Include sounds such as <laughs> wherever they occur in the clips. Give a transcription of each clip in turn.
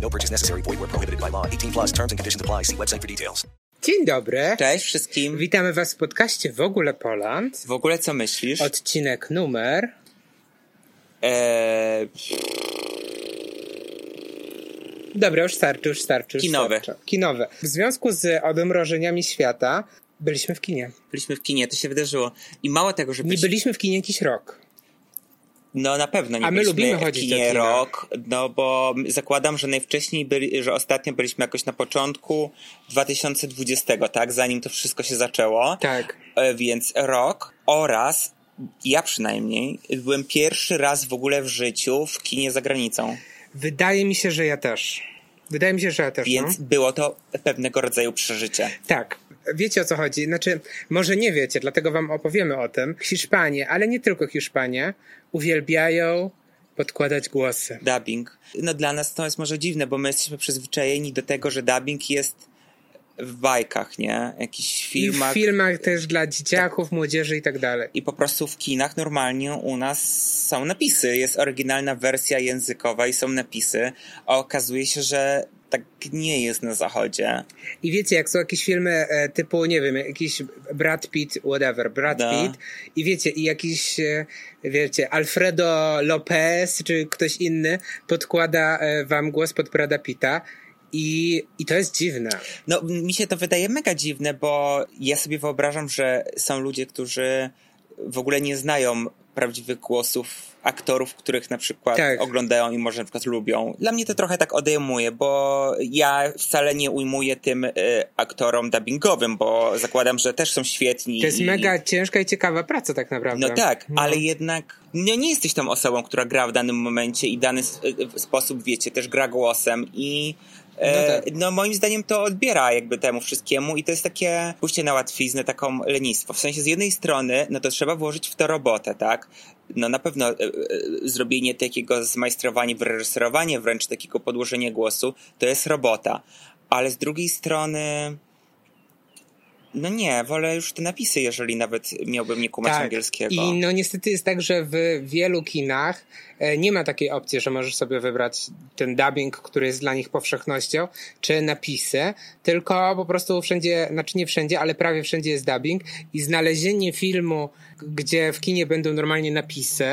No purchase necessary. Void where prohibited by law. 18 plus terms and conditions apply. See website for details. Dzień dobry. Cześć wszystkim. Witamy Was w podcaście W ogóle Poland. W ogóle co myślisz? Odcinek numer. Eee, Dobra, już starczy, już starczy. Już Kinowe. Starczy. Kinowe. W związku z odmrożeniami świata byliśmy w kinie. byliśmy w kinie, to się wydarzyło. I mało tego, że Nie byli- byliśmy w kinie jakiś rok. No na pewno nie A my lubimy chodzić do kinie kina. rok, no bo zakładam, że najwcześniej byli, że ostatnio byliśmy jakoś na początku 2020, tak? Zanim to wszystko się zaczęło. Tak. E, Więc rok oraz ja przynajmniej byłem pierwszy raz w ogóle w życiu w kinie za granicą. Wydaje mi się, że ja też. Wydaje mi się, że ja też. Więc no. było to pewnego rodzaju przeżycie. Tak. Wiecie o co chodzi? Znaczy, może nie wiecie, dlatego wam opowiemy o tym. Hiszpanie, ale nie tylko Hiszpanie, uwielbiają podkładać głosy. dubbing. No dla nas to jest może dziwne, bo my jesteśmy przyzwyczajeni do tego, że dubbing jest w bajkach, nie? Jakichś I w filmach. filmach też dla dzieciaków, młodzieży i tak dalej. I po prostu w kinach normalnie u nas są napisy. Jest oryginalna wersja językowa i są napisy. A okazuje się, że tak nie jest na zachodzie. I wiecie, jak są jakieś filmy e, typu, nie wiem, jakiś Brad Pitt, whatever, Brad Da. Pitt i wiecie, i jakiś, e, wiecie, Alfredo Lopez czy ktoś inny podkłada e, wam głos pod Brada Pitta i, i to jest dziwne. No, mi się to wydaje mega dziwne, bo ja sobie wyobrażam, że są ludzie, którzy w ogóle nie znają prawdziwych głosów aktorów, których na przykład Tak. oglądają i może na przykład lubią. Dla mnie to trochę tak odejmuje, bo ja wcale nie ujmuję tym y, aktorom dubbingowym, bo zakładam, że też są świetni. To jest i- mega ciężka i ciekawa praca tak naprawdę. no tak, No. ale jednak no nie jesteś tą osobą, która gra w danym momencie i dany sposób, wiecie, też gra głosem i e, No tak. no moim zdaniem to odbiera jakby temu wszystkiemu i to jest takie pójście na łatwiznę, taką lenistwo. W sensie z jednej strony, no to trzeba włożyć w to robotę, tak? No na pewno e, e, zrobienie takiego zmajstrowania, wyreżyserowanie wręcz takiego podłożenia głosu, to jest robota. Ale z drugiej strony no nie, wolę już te napisy, jeżeli nawet miałbym nie kumać angielskiego. Tak. I no niestety jest tak, że w wielu kinach e, nie ma takiej opcji, że możesz sobie wybrać ten dubbing, który jest dla nich powszechnością, czy napisy, tylko po prostu wszędzie, znaczy nie wszędzie, ale prawie wszędzie jest dubbing i znalezienie filmu, gdzie w kinie będą normalnie napisy,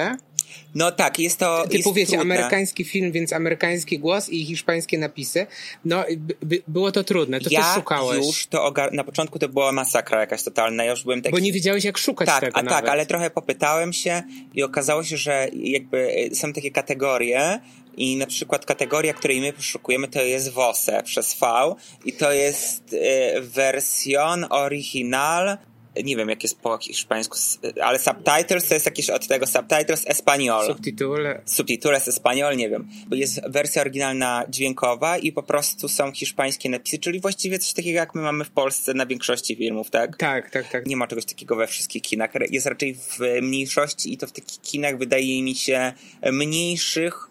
No tak, jest to. typu jest wiecie, trudne. amerykański film, więc amerykański głos i hiszpańskie napisy, no by, by, było to trudne, to ja ty szukałeś, już to ogar... na początku to była masakra jakaś totalna. Ja już byłem taki. bo nie wiedziałeś jak szukać tak, tego a nawet. tak, ale trochę popytałem się i okazało się, że jakby y, są takie kategorie i na przykład kategoria, której my poszukujemy to jest VOSE przez V i to jest y, version original nie wiem jak jest po hiszpańsku, ale subtitles to jest jakieś od tego subtitles espanol. Subtytule. Subtitules espanol, nie wiem. Bo jest wersja oryginalna dźwiękowa i po prostu są hiszpańskie napisy, czyli właściwie coś takiego jak my mamy w Polsce na większości filmów, tak? Tak, tak, tak. Nie ma czegoś takiego we wszystkich kinach. Jest raczej w mniejszości i to w takich kinach wydaje mi się mniejszych,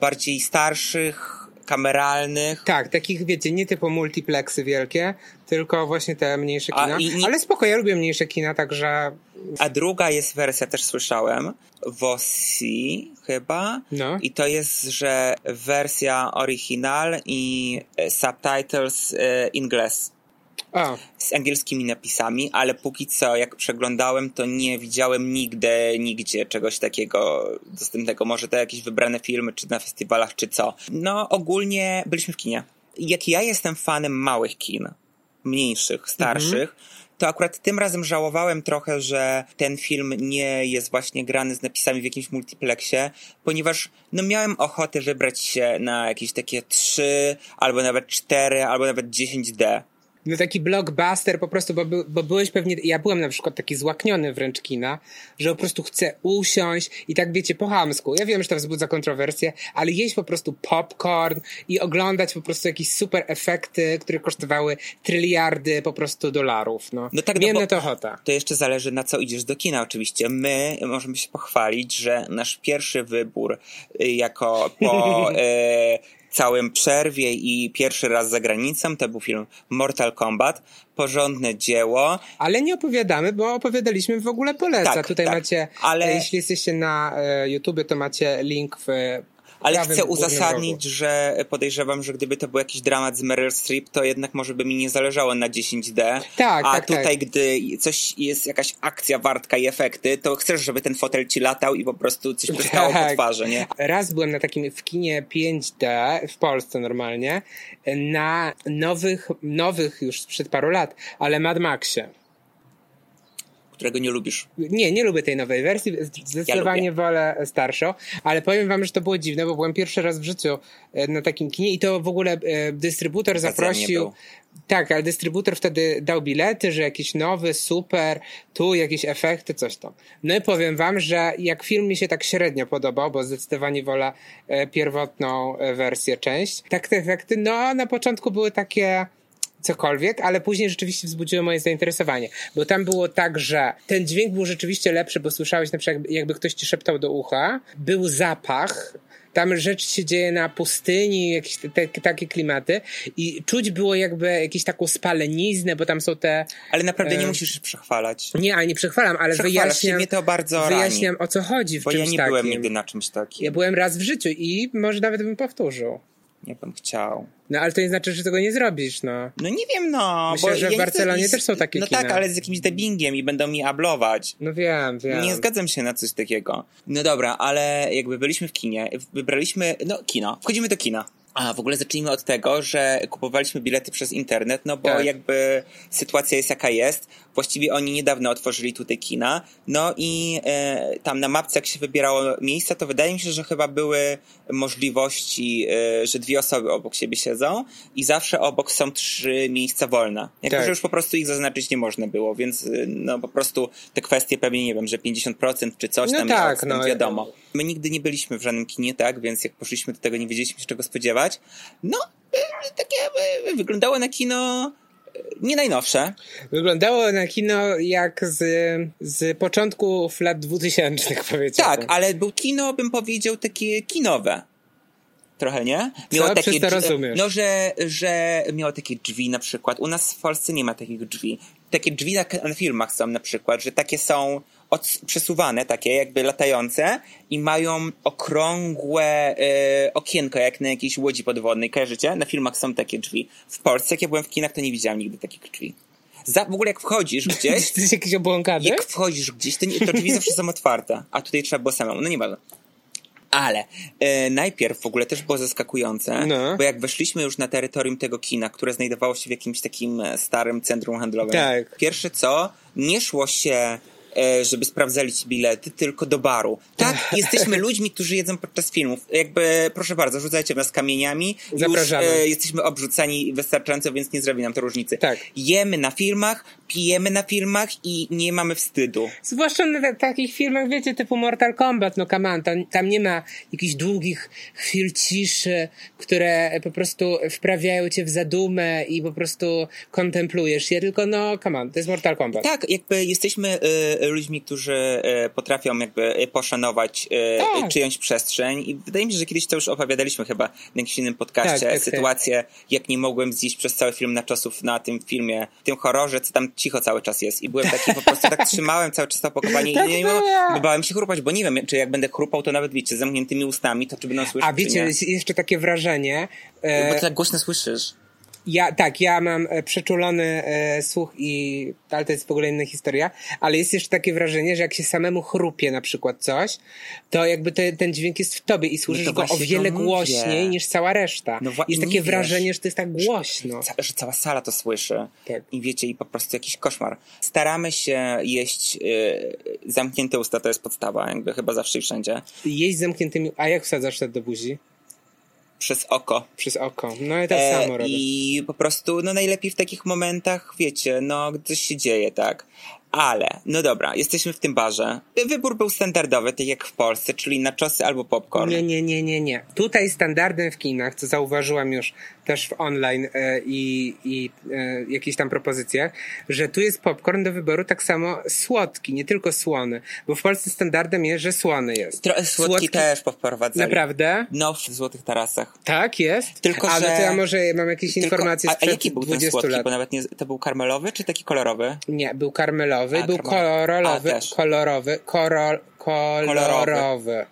bardziej starszych, kameralnych. Tak, takich wiecie, nie typu multiplexy wielkie, tylko właśnie te mniejsze kina. i Ale spoko, ja lubię mniejsze kina, także A druga jest wersja, też słyszałem, Wossi chyba. No. I to jest, że wersja oryginal i e, subtitles e, Ingles o, z angielskimi napisami, ale póki co, jak przeglądałem, to nie widziałem nigdy, nigdzie czegoś takiego dostępnego. Może to jakieś wybrane filmy, czy na festiwalach, czy co. No, ogólnie byliśmy w kinie. Jak ja jestem fanem małych kin, mniejszych, starszych, to akurat tym razem żałowałem trochę, że ten film nie jest właśnie grany z napisami w jakimś multiplexie, ponieważ no miałem ochotę wybrać się na jakieś takie trzy, albo nawet cztery, albo nawet 10D. No taki blockbuster po prostu, bo, by, bo byłeś pewnie, ja byłem na przykład taki złakniony wręcz kina, że po prostu chcę usiąść i tak wiecie, po chamsku. Ja wiem, że to wzbudza kontrowersje, ale jeść po prostu popcorn i oglądać po prostu jakieś super efekty, które kosztowały tryliardy po prostu dolarów, no. No tak, no Miałem bo- na to ochota. To jeszcze zależy na co idziesz do kina oczywiście. My możemy się pochwalić, że nasz pierwszy wybór y, jako po e, <laughs> całym przerwie i pierwszy raz za granicą to był film Mortal Kombat. Porządne dzieło. Ale nie opowiadamy, bo opowiadaliśmy w ogóle poleca. Tak, Tutaj tak. macie, Ale- e, jeśli jesteście na e, YouTubie, to macie link w Ale chcę uzasadnić, że podejrzewam, że gdyby to był jakiś dramat z Meryl Streep, to jednak może by mi nie zależało na 10D. Tak, A tak, tutaj, tak. gdy coś jest jakaś akcja, wartka i efekty, to chcesz, żeby ten fotel ci latał i po prostu coś pryskało po Tak. twarzy, nie? Raz byłem na takim w kinie 5D w Polsce normalnie na nowych, nowych już sprzed paru lat, ale Mad Maxie. Którego nie lubisz. Nie, nie lubię tej nowej wersji, zdecydowanie Ja wolę starszą, ale powiem wam, że to było dziwne, bo byłem pierwszy raz w życiu e, na takim kinie i to w ogóle e, dystrybutor zaprosił. Tak, ale dystrybutor wtedy dał bilety, że jakiś nowy, super, tu jakieś efekty, coś tam. No i powiem wam, że jak film mi się tak średnio podobał, bo zdecydowanie wolę e, pierwotną wersję, część, tak te efekty, no na początku były takie cokolwiek, ale później rzeczywiście wzbudziły moje zainteresowanie. Bo tam było tak, że ten dźwięk był rzeczywiście lepszy, bo słyszałeś na przykład jakby ktoś ci szeptał do ucha. Był zapach. Tam rzecz się dzieje na pustyni, jakieś te, takie klimaty i czuć było jakby jakąś taką spaleniznę, bo tam są te... Ale naprawdę nie E, musisz się przechwalać. Nie, ale nie przechwalam, ale wyjaśniam, mnie to bardzo rani. wyjaśniam o co chodzi w Bo ja czymś nie takim. byłem nigdy na czymś takim. Ja byłem raz w życiu i może nawet bym powtórzył. Nie bym chciał. No ale to nie znaczy, że tego nie zrobisz, no. No nie wiem, no. Myślę, bo że w ja chcę Barcelonie iść- też są takie No kina. tak, ale z jakimś dubbingiem i będą mi ablować. No wiem, wiem. Nie zgadzam się na coś takiego. No dobra, ale jakby byliśmy w kinie, wybraliśmy, no kino, wchodzimy do kina. A w ogóle zacznijmy od tego, że kupowaliśmy bilety przez internet, no bo Tak. jakby sytuacja jest jaka jest. Właściwie oni niedawno otworzyli tutaj kina. No i e, tam na mapce, jak się wybierało miejsca, to wydaje mi się, że chyba były możliwości, e, że dwie osoby obok siebie siedzą i zawsze obok są trzy miejsca wolne. Jakby, Tak. że już po prostu ich zaznaczyć nie można było, więc no po prostu te kwestie pewnie, nie wiem, że 50% czy coś No tam, tak, no. wiadomo. My nigdy nie byliśmy w żadnym kinie, tak, więc jak poszliśmy do tego, nie wiedzieliśmy się czego spodziewać. No, y, takie wyglądało na kino y, nie najnowsze. Wyglądało na kino jak z, z początków lat 2000 <laughs> powiedziałbym. Tak, ale był kino, bym powiedział, takie kinowe. Trochę, nie? Co to drzwi- rozumiesz? No, że, że miało takie drzwi na przykład. U nas w Polsce nie ma takich drzwi. Takie drzwi na, na filmach są na przykład, że takie są od, przesuwane, takie jakby latające i mają okrągłe e, okienko, jak na jakiejś łodzi podwodnej. Kojarzycie? Na filmach są takie drzwi. W Polsce, jak ja byłem w kinach, to nie widziałem nigdy takich drzwi. Za, w ogóle jak wchodzisz gdzieś, <laughs> Jesteś jakiś obłąkany? jak wchodzisz gdzieś, to, nie, to drzwi zawsze są otwarte, a tutaj trzeba było samemu. No nie bardzo. Ale e, najpierw w ogóle też było zaskakujące, No. bo jak weszliśmy już na terytorium tego kina, które znajdowało się w jakimś takim e, starym centrum handlowym. Tak. Pierwsze co, nie szło się żeby sprawdzali ci bilety, tylko do baru. Tak, <laughs> jesteśmy ludźmi, którzy jedzą podczas filmów. Jakby, proszę bardzo, rzucajcie w nas kamieniami. Zapraszamy. Już e, jesteśmy obrzucani wystarczająco, więc nie zrobi nam to różnicy. Tak. Jemy na filmach, pijemy na filmach i nie mamy wstydu. Zwłaszcza na ta- takich filmach, wiecie, typu Mortal Kombat, no come on, tam, tam nie ma jakichś długich chwil ciszy, które po prostu wprawiają cię w zadumę i po prostu kontemplujesz je, tylko no come on, to jest Mortal Kombat. Tak, jakby jesteśmy y, ludźmi, którzy y, potrafią jakby y, poszanować y, Tak. czyjąś przestrzeń i wydaje mi się, że kiedyś to już opowiadaliśmy chyba na jakimś innym podcaście, Tak, tak, tak. sytuację, jak nie mogłem zjeść przez cały film na czasów na tym filmie, w tym horrorze, co tam cicho cały czas jest i byłem taki po prostu, tak trzymałem cały czas to opakowanie i Tak nie, nie, bo bałem się chrupać, bo nie wiem, czy jak będę chrupał, to nawet wiecie, z zamkniętymi ustami, to czy będą słyszeć, A wiecie, jest jeszcze takie wrażenie, Bo e, ty tak głośno słyszysz. Ja, tak, ja mam e, przeczulony e, słuch i, ale to jest w ogóle inna historia, ale jest jeszcze takie wrażenie, że jak się samemu chrupie na przykład coś, to jakby te, ten dźwięk jest w tobie i słyszysz to go o wiele głośniej niż cała reszta. No jest takie wiesz. wrażenie, że to jest tak głośno. Ca- że cała sala to słyszy. Tak. I wiecie, i po prostu jakiś koszmar. Staramy się jeść y, zamknięte usta, to jest podstawa, jakby chyba zawsze i wszędzie. Jeść zamkniętymi, a jak wsadzasz to do buzi? Przez oko. Przez oko. No i tak E, samo robię. I po prostu, no najlepiej w takich momentach, wiecie, no gdy coś się dzieje, tak. Ale, no dobra, jesteśmy w tym barze. Wybór był standardowy, tak jak w Polsce, czyli naczosy albo popcorn. Nie, nie, nie, nie, nie. Tutaj standardem w kinach, co zauważyłam już też w online e, i, i e, jakichś tam propozycjach, że tu jest popcorn do wyboru tak samo słodki, nie tylko słony. Bo w Polsce standardem jest, że słony jest. Tro- słodki, też poprowadzali. Naprawdę? No, w złotych tarasach. Tak, jest? Tylko, A no że- to ja może mam jakieś Tylko- informacje a, a sprzed jaki był ten 20 słodki? lat. Bo nawet nie, to był karmelowy, czy taki kolorowy? Nie, był karmelowy, A, był kolorowy, A, kolorowy, korol, kolorowy. Kolorowy.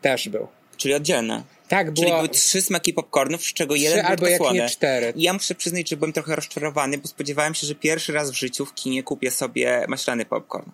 Też był. Czyli oddzielne. Tak, Czyli było... były trzy smaki popcornów, z czego jeden był albo jak nie cztery. I ja muszę przyznać, że byłem trochę rozczarowany, bo spodziewałem się, że pierwszy raz w życiu w kinie kupię sobie maślany popcorn.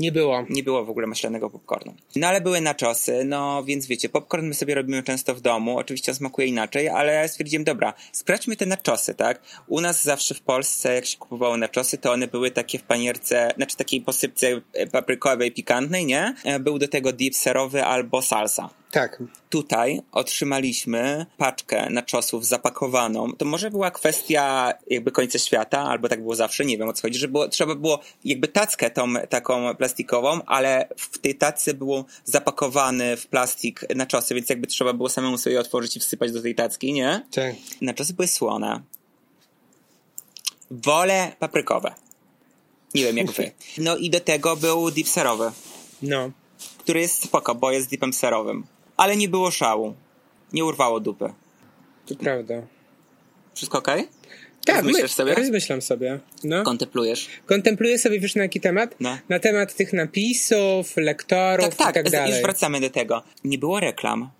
Nie było. Nie było w ogóle maślanego popcornu. No ale były naczosy, no więc wiecie, popcorn my sobie robimy często w domu, oczywiście on smakuje inaczej, ale stwierdziłem, dobra, sprawdźmy te naczosy, tak? U nas zawsze w Polsce, jak się kupowało naczosy, to one były takie w panierce, znaczy takiej posypce e, paprykowej, pikantnej, nie? E, Był do tego dip serowy albo salsa. Tak. Tutaj otrzymaliśmy paczkę naczosów zapakowaną. To może była kwestia jakby końca świata, albo tak było zawsze, nie wiem o co chodzi, że było, trzeba było jakby tackę tą taką plastikową, ale w tej tacce było zapakowany w plastik naczosy, więc jakby trzeba było samemu sobie otworzyć i wsypać do tej tacki, nie? Tak. Naczosy były słone. Wolę paprykowe. Nie wiem jak wy. <laughs> No i do tego był dip serowy No. który jest spoko, bo jest dipem serowym. Ale nie było szału. Nie urwało dupy. To prawda. Wszystko okej? Tak, Rozmyślasz my- sobie? Rozmyślam sobie. No. Kontemplujesz. Kontempluję sobie, wiesz na jaki temat? No. Na temat tych napisów, lektorów Tak, tak, i tak dalej. już wracamy do tego. Nie było reklam.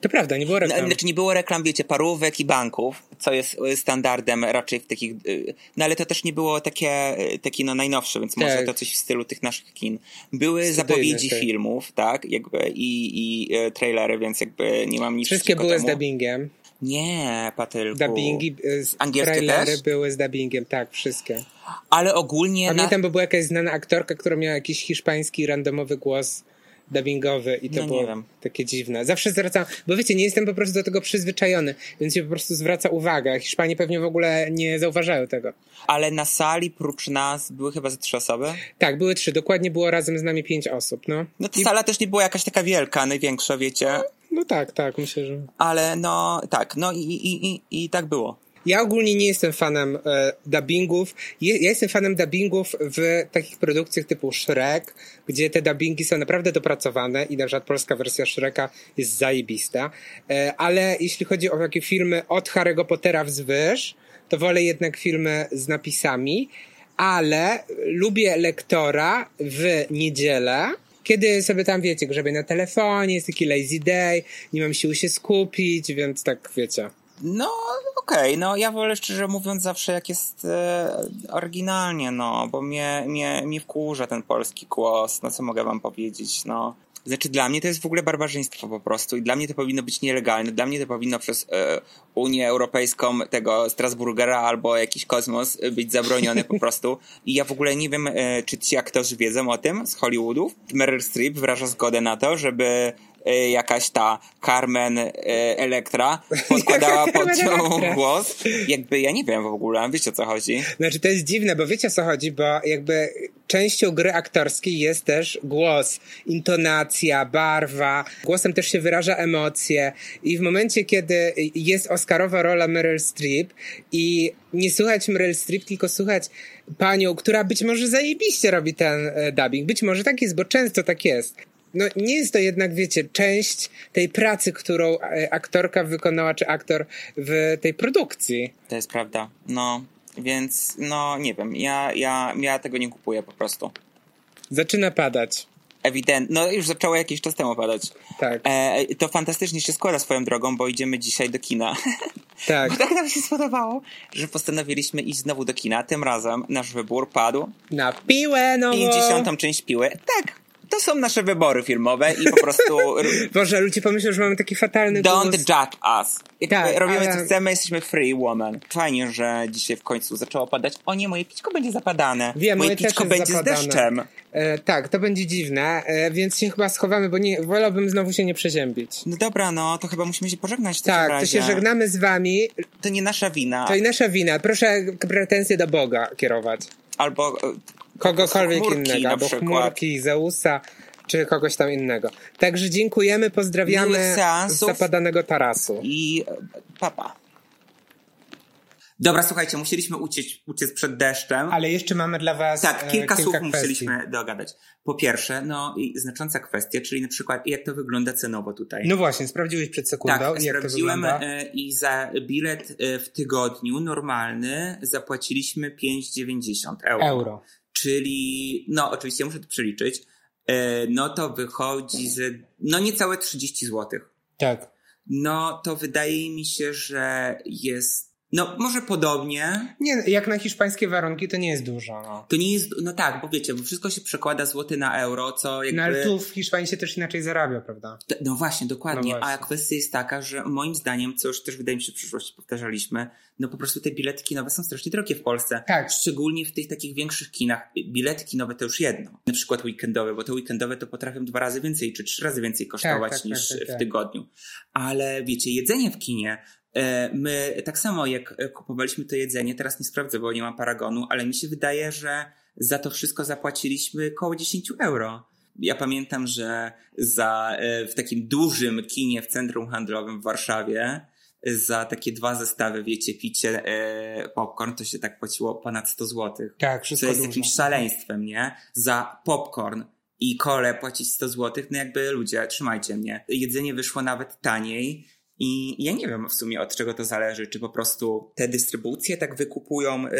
To prawda, nie było reklam. No, Znaczy nie było reklam, wiecie, parówek i banków, co jest y, standardem raczej w takich... y, No ale to też nie było takie, y, takie no najnowsze, więc może Tak. to coś w stylu tych naszych kin. Były Studyjne, zapowiedzi tak. filmów, tak, jakby i, i trailery, więc jakby nie mam nic Wszystkie były z temu. dubbingiem. Nie, Patylku. Dubbingi, z- Angielskie trailery też? były z dubbingiem, tak, wszystkie. Ale ogólnie... na- Pamiętam, bo była jakaś znana aktorka, która miała jakiś hiszpański, randomowy głos dubbingowy i to No było takie dziwne. Zawsze zwracam, bo wiecie, nie jestem po prostu do tego przyzwyczajony, więc się po prostu zwraca uwagę. Hiszpanie pewnie w ogóle nie zauważają tego. Ale na sali prócz nas były chyba ze trzy osoby. Tak, były trzy, dokładnie było razem z nami pięć osób, no. No ta I, sala też nie była jakaś taka wielka, największa, wiecie. no tak, tak, myślę, że... Ale no tak, no i, i, i, i tak było. Ja ogólnie nie jestem fanem e, dubbingów. Je, ja jestem fanem dubbingów w takich produkcjach typu Shrek, gdzie te dubbingi są naprawdę dopracowane i na przykład polska wersja Shreka jest zajebista. E, ale jeśli chodzi o takie filmy od Harry'ego Pottera wzwyż, to wolę jednak filmy z napisami, ale lubię lektora w niedzielę, kiedy sobie tam, wiecie, grzebię na telefonie, jest taki lazy day, nie mam siły się skupić, więc tak, wiecie. No okej, no ja wolę szczerze mówiąc zawsze jak jest e, oryginalnie, no, bo mnie, mnie, mnie wkurza ten polski głos, no co mogę wam powiedzieć, no. Znaczy dla mnie to jest w ogóle barbarzyństwo po prostu i dla mnie to powinno być nielegalne, dla mnie to powinno przez e, Unię Europejską tego Strasburgera albo jakiś kosmos e, być zabronione po prostu i ja w ogóle nie wiem, e, czy ci aktorzy wiedzą o tym z Hollywoodów. Meryl Streep wyraża zgodę na to, żeby jakaś ta Carmen e, Elektra <laughs> podkładała pod nią głos. Jakby ja nie wiem w ogóle, wiecie o co chodzi. Znaczy to jest dziwne, bo wiecie o co chodzi, bo jakby częścią gry aktorskiej jest też głos, intonacja, barwa. Głosem też się wyraża emocje i w momencie, kiedy jest Oscarowa rola Meryl Streep i nie słuchać Meryl Streep, tylko słuchać panią, która być może zajebiście robi ten e, dubbing. Być może tak jest, bo często tak jest. No nie jest to jednak, wiecie, część tej pracy, którą e, aktorka wykonała, czy aktor w tej produkcji. To jest prawda. No, więc no nie wiem, ja, ja, ja tego nie kupuję po prostu. Zaczyna padać. Ewidentnie, no już zaczęło jakiś czas temu padać. Tak. E, to fantastycznie się składa swoją drogą, bo idziemy dzisiaj do kina. <laughs> Tak. Bo tak nam się spodobało, że postanowiliśmy iść znowu do kina. Tym razem nasz wybór padł. Na piłę nową. 50. część piły. Tak, to są nasze wybory filmowe i po prostu <laughs> Boże, ludzie pomyślą, że mamy taki fatalny głos. don't judge us. Tak, robimy ale- co chcemy, jesteśmy free woman. Fajnie, że dzisiaj w końcu zaczęło padać. O nie, moje pićko będzie zapadane. Wiem, moje moje pićko będzie zapadane. z deszczem. E, tak, to będzie dziwne, e, więc się chyba schowamy, bo nie, wolałbym znowu się nie przeziębić. No dobra, no to chyba musimy się pożegnać w Tak, to razie. się żegnamy z wami. To nie nasza wina. To i nasza wina. Proszę pretensje do Boga kierować. Albo e, Kogokolwiek chmurki innego, przykład. chmurki, Zeusa, czy kogoś tam innego. Także dziękujemy, pozdrawiamy z zapadanego tarasu. i papa. Dobra, słuchajcie, musieliśmy uciec, uciec przed deszczem. Ale jeszcze mamy dla was Tak, e, kilka, słów kwestii. musieliśmy dogadać. Po pierwsze, no i znacząca kwestia, czyli na przykład jak to wygląda cenowo tutaj. No właśnie, sprawdziłeś przed sekundą tak, i jak to sprawdziłem wygląda? e, i za bilet e, w tygodniu normalny zapłaciliśmy 5,90 euro. Euro. Czyli, no oczywiście muszę to przeliczyć, e, no to wychodzi z, no niecałe 30 zł. Tak. No to wydaje mi się, że jest, no może podobnie, Nie, jak na hiszpańskie warunki to nie jest dużo. No. To nie jest, no tak, bo wiecie, bo wszystko się przekłada złoty na euro, co jakby... No ale tu w Hiszpanii się też inaczej zarabia, prawda? T- No właśnie, dokładnie. No właśnie. A kwestia jest taka, że moim zdaniem, co już też wydaje mi się w przyszłości powtarzaliśmy, no po prostu te bilety kinowe są strasznie drogie w Polsce. Tak. Szczególnie w tych takich większych kinach. Bilety kinowe to już jedno. Na przykład weekendowe, bo te weekendowe to potrafią dwa razy więcej czy trzy razy więcej kosztować tak, niż tak, tak, w tak. tygodniu. Ale wiecie, jedzenie w kinie, my tak samo jak e, kupowaliśmy to jedzenie, teraz nie sprawdzę, bo nie mam paragonu, ale mi się wydaje, że za to wszystko zapłaciliśmy około 10 euro. Ja pamiętam, że za, e, w takim dużym kinie w centrum handlowym w Warszawie e, za takie dwa zestawy, wiecie, picie, e, popcorn, to się tak płaciło ponad 100 złotych. Tak, Co wszystko jest dużo. jakimś szaleństwem, nie? Za popcorn i kole płacić 100 złotych, no jakby ludzie, trzymajcie mnie. Jedzenie wyszło nawet taniej i ja nie wiem w sumie od czego to zależy, czy po prostu te dystrybucje tak wykupują, e,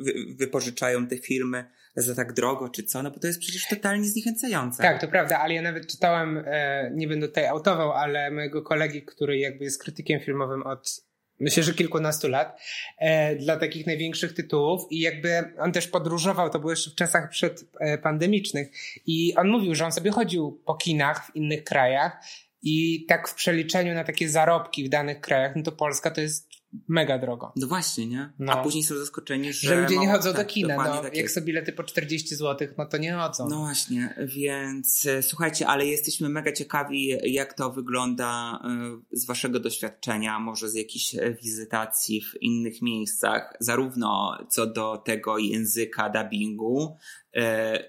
wy, wypożyczają te filmy za tak drogo, czy co, no bo to jest przecież totalnie zniechęcające. Tak, to prawda, ale ja nawet czytałem, e, nie będę tutaj autował, ale mojego kolegi, który jakby jest krytykiem filmowym od myślę, że kilkunastu lat, e, dla takich największych tytułów i jakby on też podróżował, to było jeszcze w czasach przedpandemicznych i on mówił, że on sobie chodził po kinach w innych krajach i tak w przeliczeniu na takie zarobki w danych krajach, no to Polska to jest mega drogo. No właśnie, nie? No. A później są zaskoczeni, że... Że ludzie nie chodzą do tak, kina, dokładnie no, tak jak jest. są bilety po 40 zł, no to nie chodzą. No właśnie, więc e, słuchajcie, ale jesteśmy mega ciekawi, jak to wygląda e, z waszego doświadczenia, może z jakichś e, wizytacji w innych miejscach, zarówno co do tego języka dubbingu,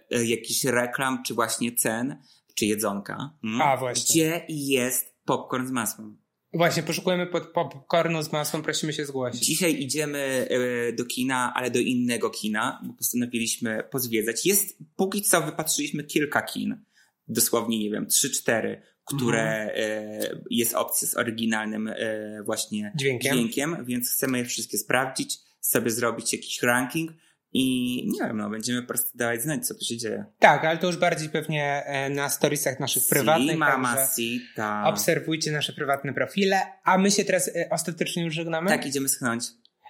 jakichś reklam, czy właśnie cen, czy jedzonka. Mm? A, właśnie. Gdzie jest popcorn z masłem? Właśnie, poszukujemy pod popcornu z masłem, prosimy się zgłosić. Dzisiaj idziemy e, do kina, ale do innego kina, bo postanowiliśmy pozwiedzać. Jest, póki co wypatrzyliśmy kilka kin, dosłownie, nie wiem, trzy, cztery, które e, jest opcja z oryginalnym e, właśnie Dźwiękiem. dźwiękiem, więc chcemy je wszystkie sprawdzić, sobie zrobić jakiś ranking i nie wiem, no, będziemy po prostu dawać znać, co tu się dzieje. Tak, ale to już bardziej pewnie e, na storiesach naszych prywatnych, Si, także mamacita. obserwujcie nasze prywatne profile, a my się teraz e, ostatecznie już żegnamy? Tak, idziemy schnąć.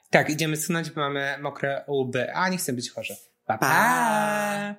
Tak, idziemy schynąć, bo mamy mokre łby, a nie chcę być chorzy. Pa, pa! Pa!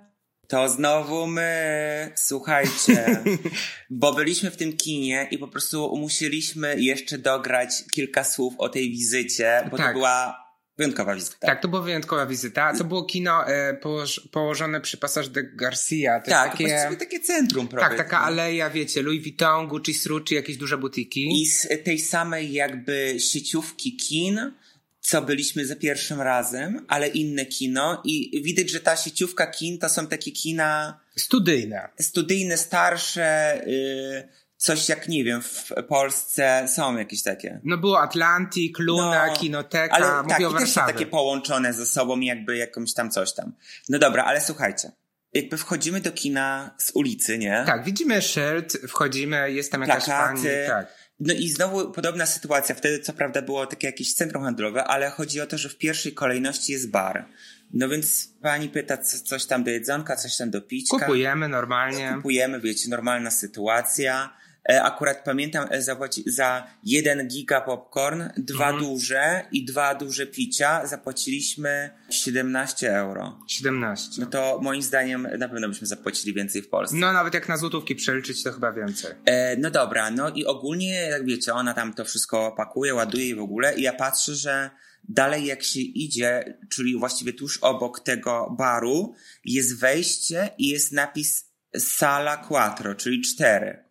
To znowu my, słuchajcie, <laughs> bo byliśmy w tym kinie i po prostu musieliśmy jeszcze dograć kilka słów o tej wizycie, bo Tak. to była Wyjątkowa wizyta. Tak, to była wyjątkowa wizyta. To było kino e, położ, położone przy Pasaż de Garcia. To tak, właściwie takie... takie centrum prawie. Tak, taka aleja, wiecie, Louis Vuitton, Gucci, Strucci, jakieś duże butiki. I z tej samej jakby sieciówki kin, co byliśmy za pierwszym razem, ale inne kino i widać, że ta sieciówka kin to są takie kina Studyjne. studyjne, starsze, y, coś jak, nie wiem, w Polsce są jakieś takie. No było Atlantic, Luna, No, Kinoteka, Ale mówię tak, o i też są takie połączone ze sobą jakby jakąś tam coś tam. No dobra, ale słuchajcie. Jakby wchodzimy do kina z ulicy, nie? Tak, widzimy szyld, wchodzimy, jest tam jakaś pani. plakaty. Tak. No i znowu podobna sytuacja. Wtedy co prawda było takie jakieś centrum handlowe, ale chodzi o to, że w pierwszej kolejności jest bar. No więc pani pyta co, coś tam do jedzonka, coś tam do pićka. Kupujemy normalnie. Kupujemy, wiecie, normalna sytuacja. E, Akurat pamiętam e, zapłaci, za jeden giga popcorn, dwa Mhm. duże i dwa duże picia zapłaciliśmy 17 euro. 17. No to moim zdaniem na pewno byśmy zapłacili więcej w Polsce. No nawet jak na złotówki przeliczyć, to chyba więcej. E, no dobra, no i ogólnie, jak wiecie, ona tam to wszystko pakuje, ładuje i w ogóle. I ja patrzę, że dalej jak się idzie, czyli właściwie tuż obok tego baru, jest wejście i jest napis Sala Quattro, czyli cztery,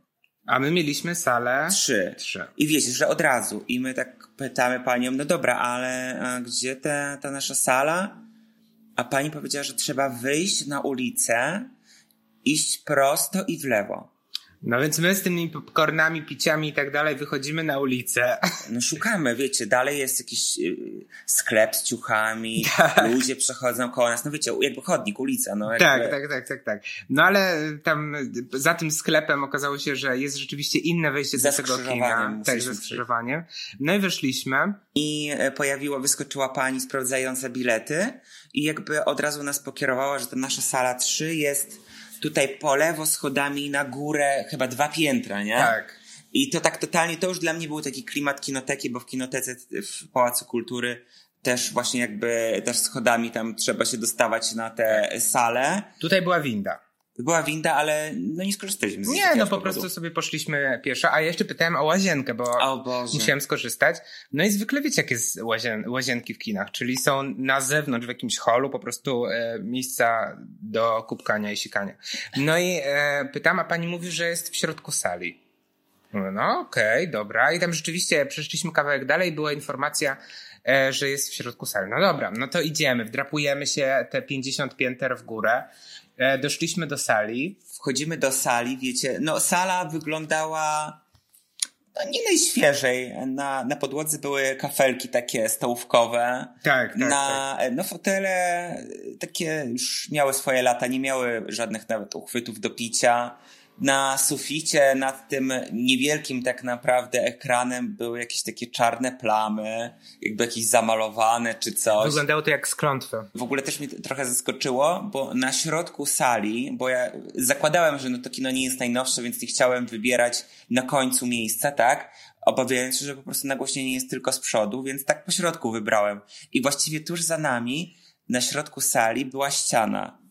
A my mieliśmy salę trzy. trzy. I wiecie, że od razu. I my tak pytamy panią, no dobra, ale gdzie ta, ta nasza sala? A pani powiedziała, że trzeba wyjść na ulicę, iść prosto i w lewo. No więc my z tymi popcornami, piciami i tak dalej wychodzimy na ulicę. <laughs> No szukamy, wiecie, dalej jest jakiś y, sklep z ciuchami, <laughs> Tak. ludzie przechodzą koło nas, no wiecie, jakby chodnik, ulica, no jakby... Tak, tak, tak, tak, tak. No ale tam za tym sklepem okazało się, że jest rzeczywiście inne wejście do tego kina. Tak, ze skrzyżowaniem. No i wyszliśmy. I e, pojawiło, wyskoczyła pani sprawdzająca bilety i jakby od razu nas pokierowała, że ta nasza sala 3 jest tutaj po lewo schodami na górę, chyba dwa piętra, nie? Tak. I to tak totalnie, to już dla mnie był taki klimat kinoteki, bo w kinotece w Pałacu Kultury też właśnie jakby też schodami tam trzeba się dostawać na te sale. Tutaj była winda. Była winda, ale no nie skorzystaliśmy z niej Nie, no po powodu. prostu sobie poszliśmy pieszo, a ja jeszcze pytałem o łazienkę, bo musiałem skorzystać. No i zwykle wiecie, jakie jest łazien, łazienki w kinach, czyli są na zewnątrz w jakimś holu po prostu e, miejsca do kupkania i sikania. No i e, pytam, a pani mówi, że jest w środku sali. No okej, dobra. I tam rzeczywiście przeszliśmy kawałek dalej, była informacja, że jest w środku sali. No dobra, no to idziemy, wdrapujemy się te 50 pięter w górę. E, doszliśmy do sali. wchodzimy do sali, wiecie, no sala wyglądała no, nie najświeżej. Na, na podłodze były kafelki takie stołówkowe. Tak, tak, na, no fotele takie już miały swoje lata, nie miały żadnych nawet uchwytów do picia. Na suficie nad tym niewielkim tak naprawdę ekranem były jakieś takie czarne plamy, jakby jakieś zamalowane czy coś. Wyglądało to jak z klątwy. W ogóle też mnie trochę zaskoczyło, bo na środku sali, bo ja zakładałem, że no to kino nie jest najnowsze, więc nie chciałem wybierać na końcu miejsca, tak? Obawiając się, że po prostu nagłośnienie jest tylko z przodu, więc tak po środku wybrałem. I właściwie tuż za nami, na środku sali, była ściana.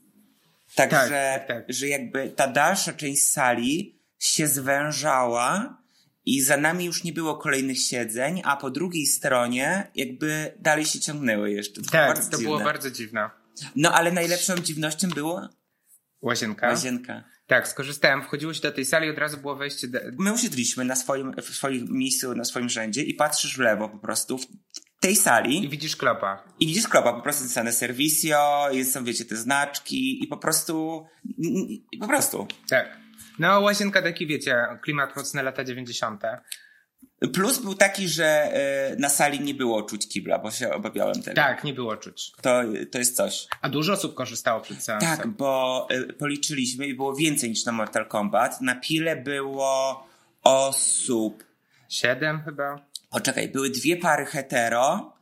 Także, tak, tak. że jakby ta dalsza część sali się zwężała i za nami już nie było kolejnych siedzeń, a po drugiej stronie jakby dalej się ciągnęły jeszcze. To Tak, bardzo to dziwne. było bardzo dziwne. No ale najlepszą dziwnością było Łazienka. łazienka. Tak, skorzystałem. Wchodziło się do tej sali, od razu było wejście. Do... My usiedliśmy na swoim, w swoim miejscu, na swoim rzędzie i patrzysz w lewo po prostu w tej I sali widzisz klopa. i widzisz klopa, po prostu napisane serwisio, jest, są wiecie te znaczki i po prostu, i po prostu. Tak. No, łazienka taki, wiecie, klimat mocne lata 90. Plus był taki, że y, na sali nie było czuć kibla, bo się obawiałem tego. Tak, nie było czuć. To, to jest coś. A dużo osób korzystało przed seansem. Tak, bo y, policzyliśmy i było więcej niż na Mortal Kombat. Na pile było osób. Siedem chyba. Poczekaj, były dwie pary hetero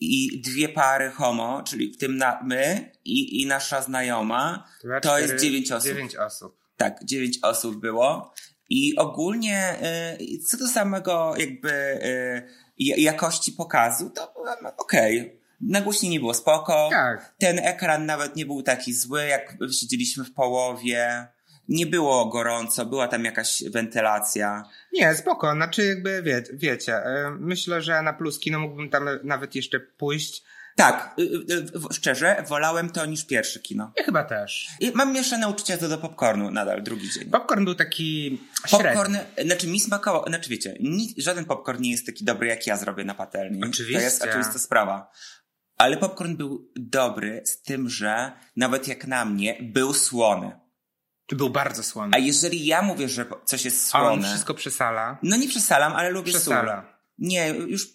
i dwie pary homo, czyli w tym na, my i, i nasza znajoma. To cztery, jest dziewięć osób. Dziewięć osób. Tak, dziewięć osób było. I ogólnie y, co do samego jakby y, ja- jakości pokazu, to byłem okej. Nagłośnienie było spoko. Tak. Ten ekran nawet nie był taki zły, jak siedzieliśmy w połowie. Nie było gorąco, była tam jakaś wentylacja. Nie, spoko, znaczy jakby wie, wiecie, y, myślę, że na pluski no mógłbym tam nawet jeszcze pójść, Tak, y, y, szczerze, wolałem to niż pierwszy kino. Ja chyba też. I mam mieszane uczucia co do popcornu nadal, drugi dzień. Popcorn był taki średni. Popcorn, znaczy mi smakował, znaczy wiecie, ni, żaden popcorn nie jest taki dobry, jak ja zrobię na patelni. Oczywiście. To jest oczywista sprawa. Ale popcorn był dobry z tym, że nawet jak na mnie, był słony. Był bardzo słony. A jeżeli ja mówię, że coś jest A on słone, wszystko przesala. no nie przesalam, ale lubię sól. Przesala. Nie, już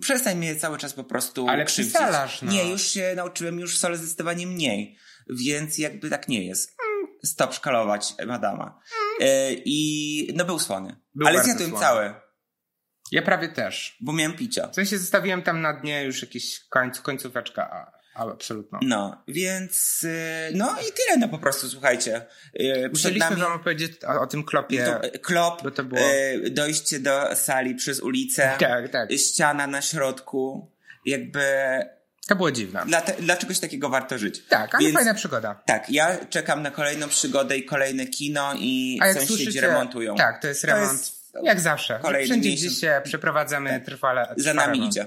przestań mnie cały czas po prostu Ale krzywdzić. przesalasz, no. Nie, już się nauczyłem, już solę zdecydowanie mniej, więc jakby tak nie jest. Stop szkalować madama. E, I no był słony. Był ale zjadłem słony. cały, Ja prawie też. bo miałem picia. W sensie zostawiłem tam na dnie już jakieś końc, końcóweczka, a, a absolutną. No, więc e, no i tyle, no po prostu, słuchajcie. Przed Musieliśmy nami wam opowiedzieć o, o tym klopie. to, e, klop, bo to było- e, dojście do sali przez ulicę, Tak, tak. ściana na środku, jakby To było dziwne. dla, te, dla czegoś takiego warto żyć. Tak, ale Więc- fajna przygoda. Tak, ja czekam na kolejną przygodę i kolejne kino i A jak sąsiedzi słyszycie, remontują. Tak, to jest To remont. jest jak zawsze. kolejny Wszędzie, miesiąc. gdzie się przeprowadzamy, trwale. Za nami remont. idzie.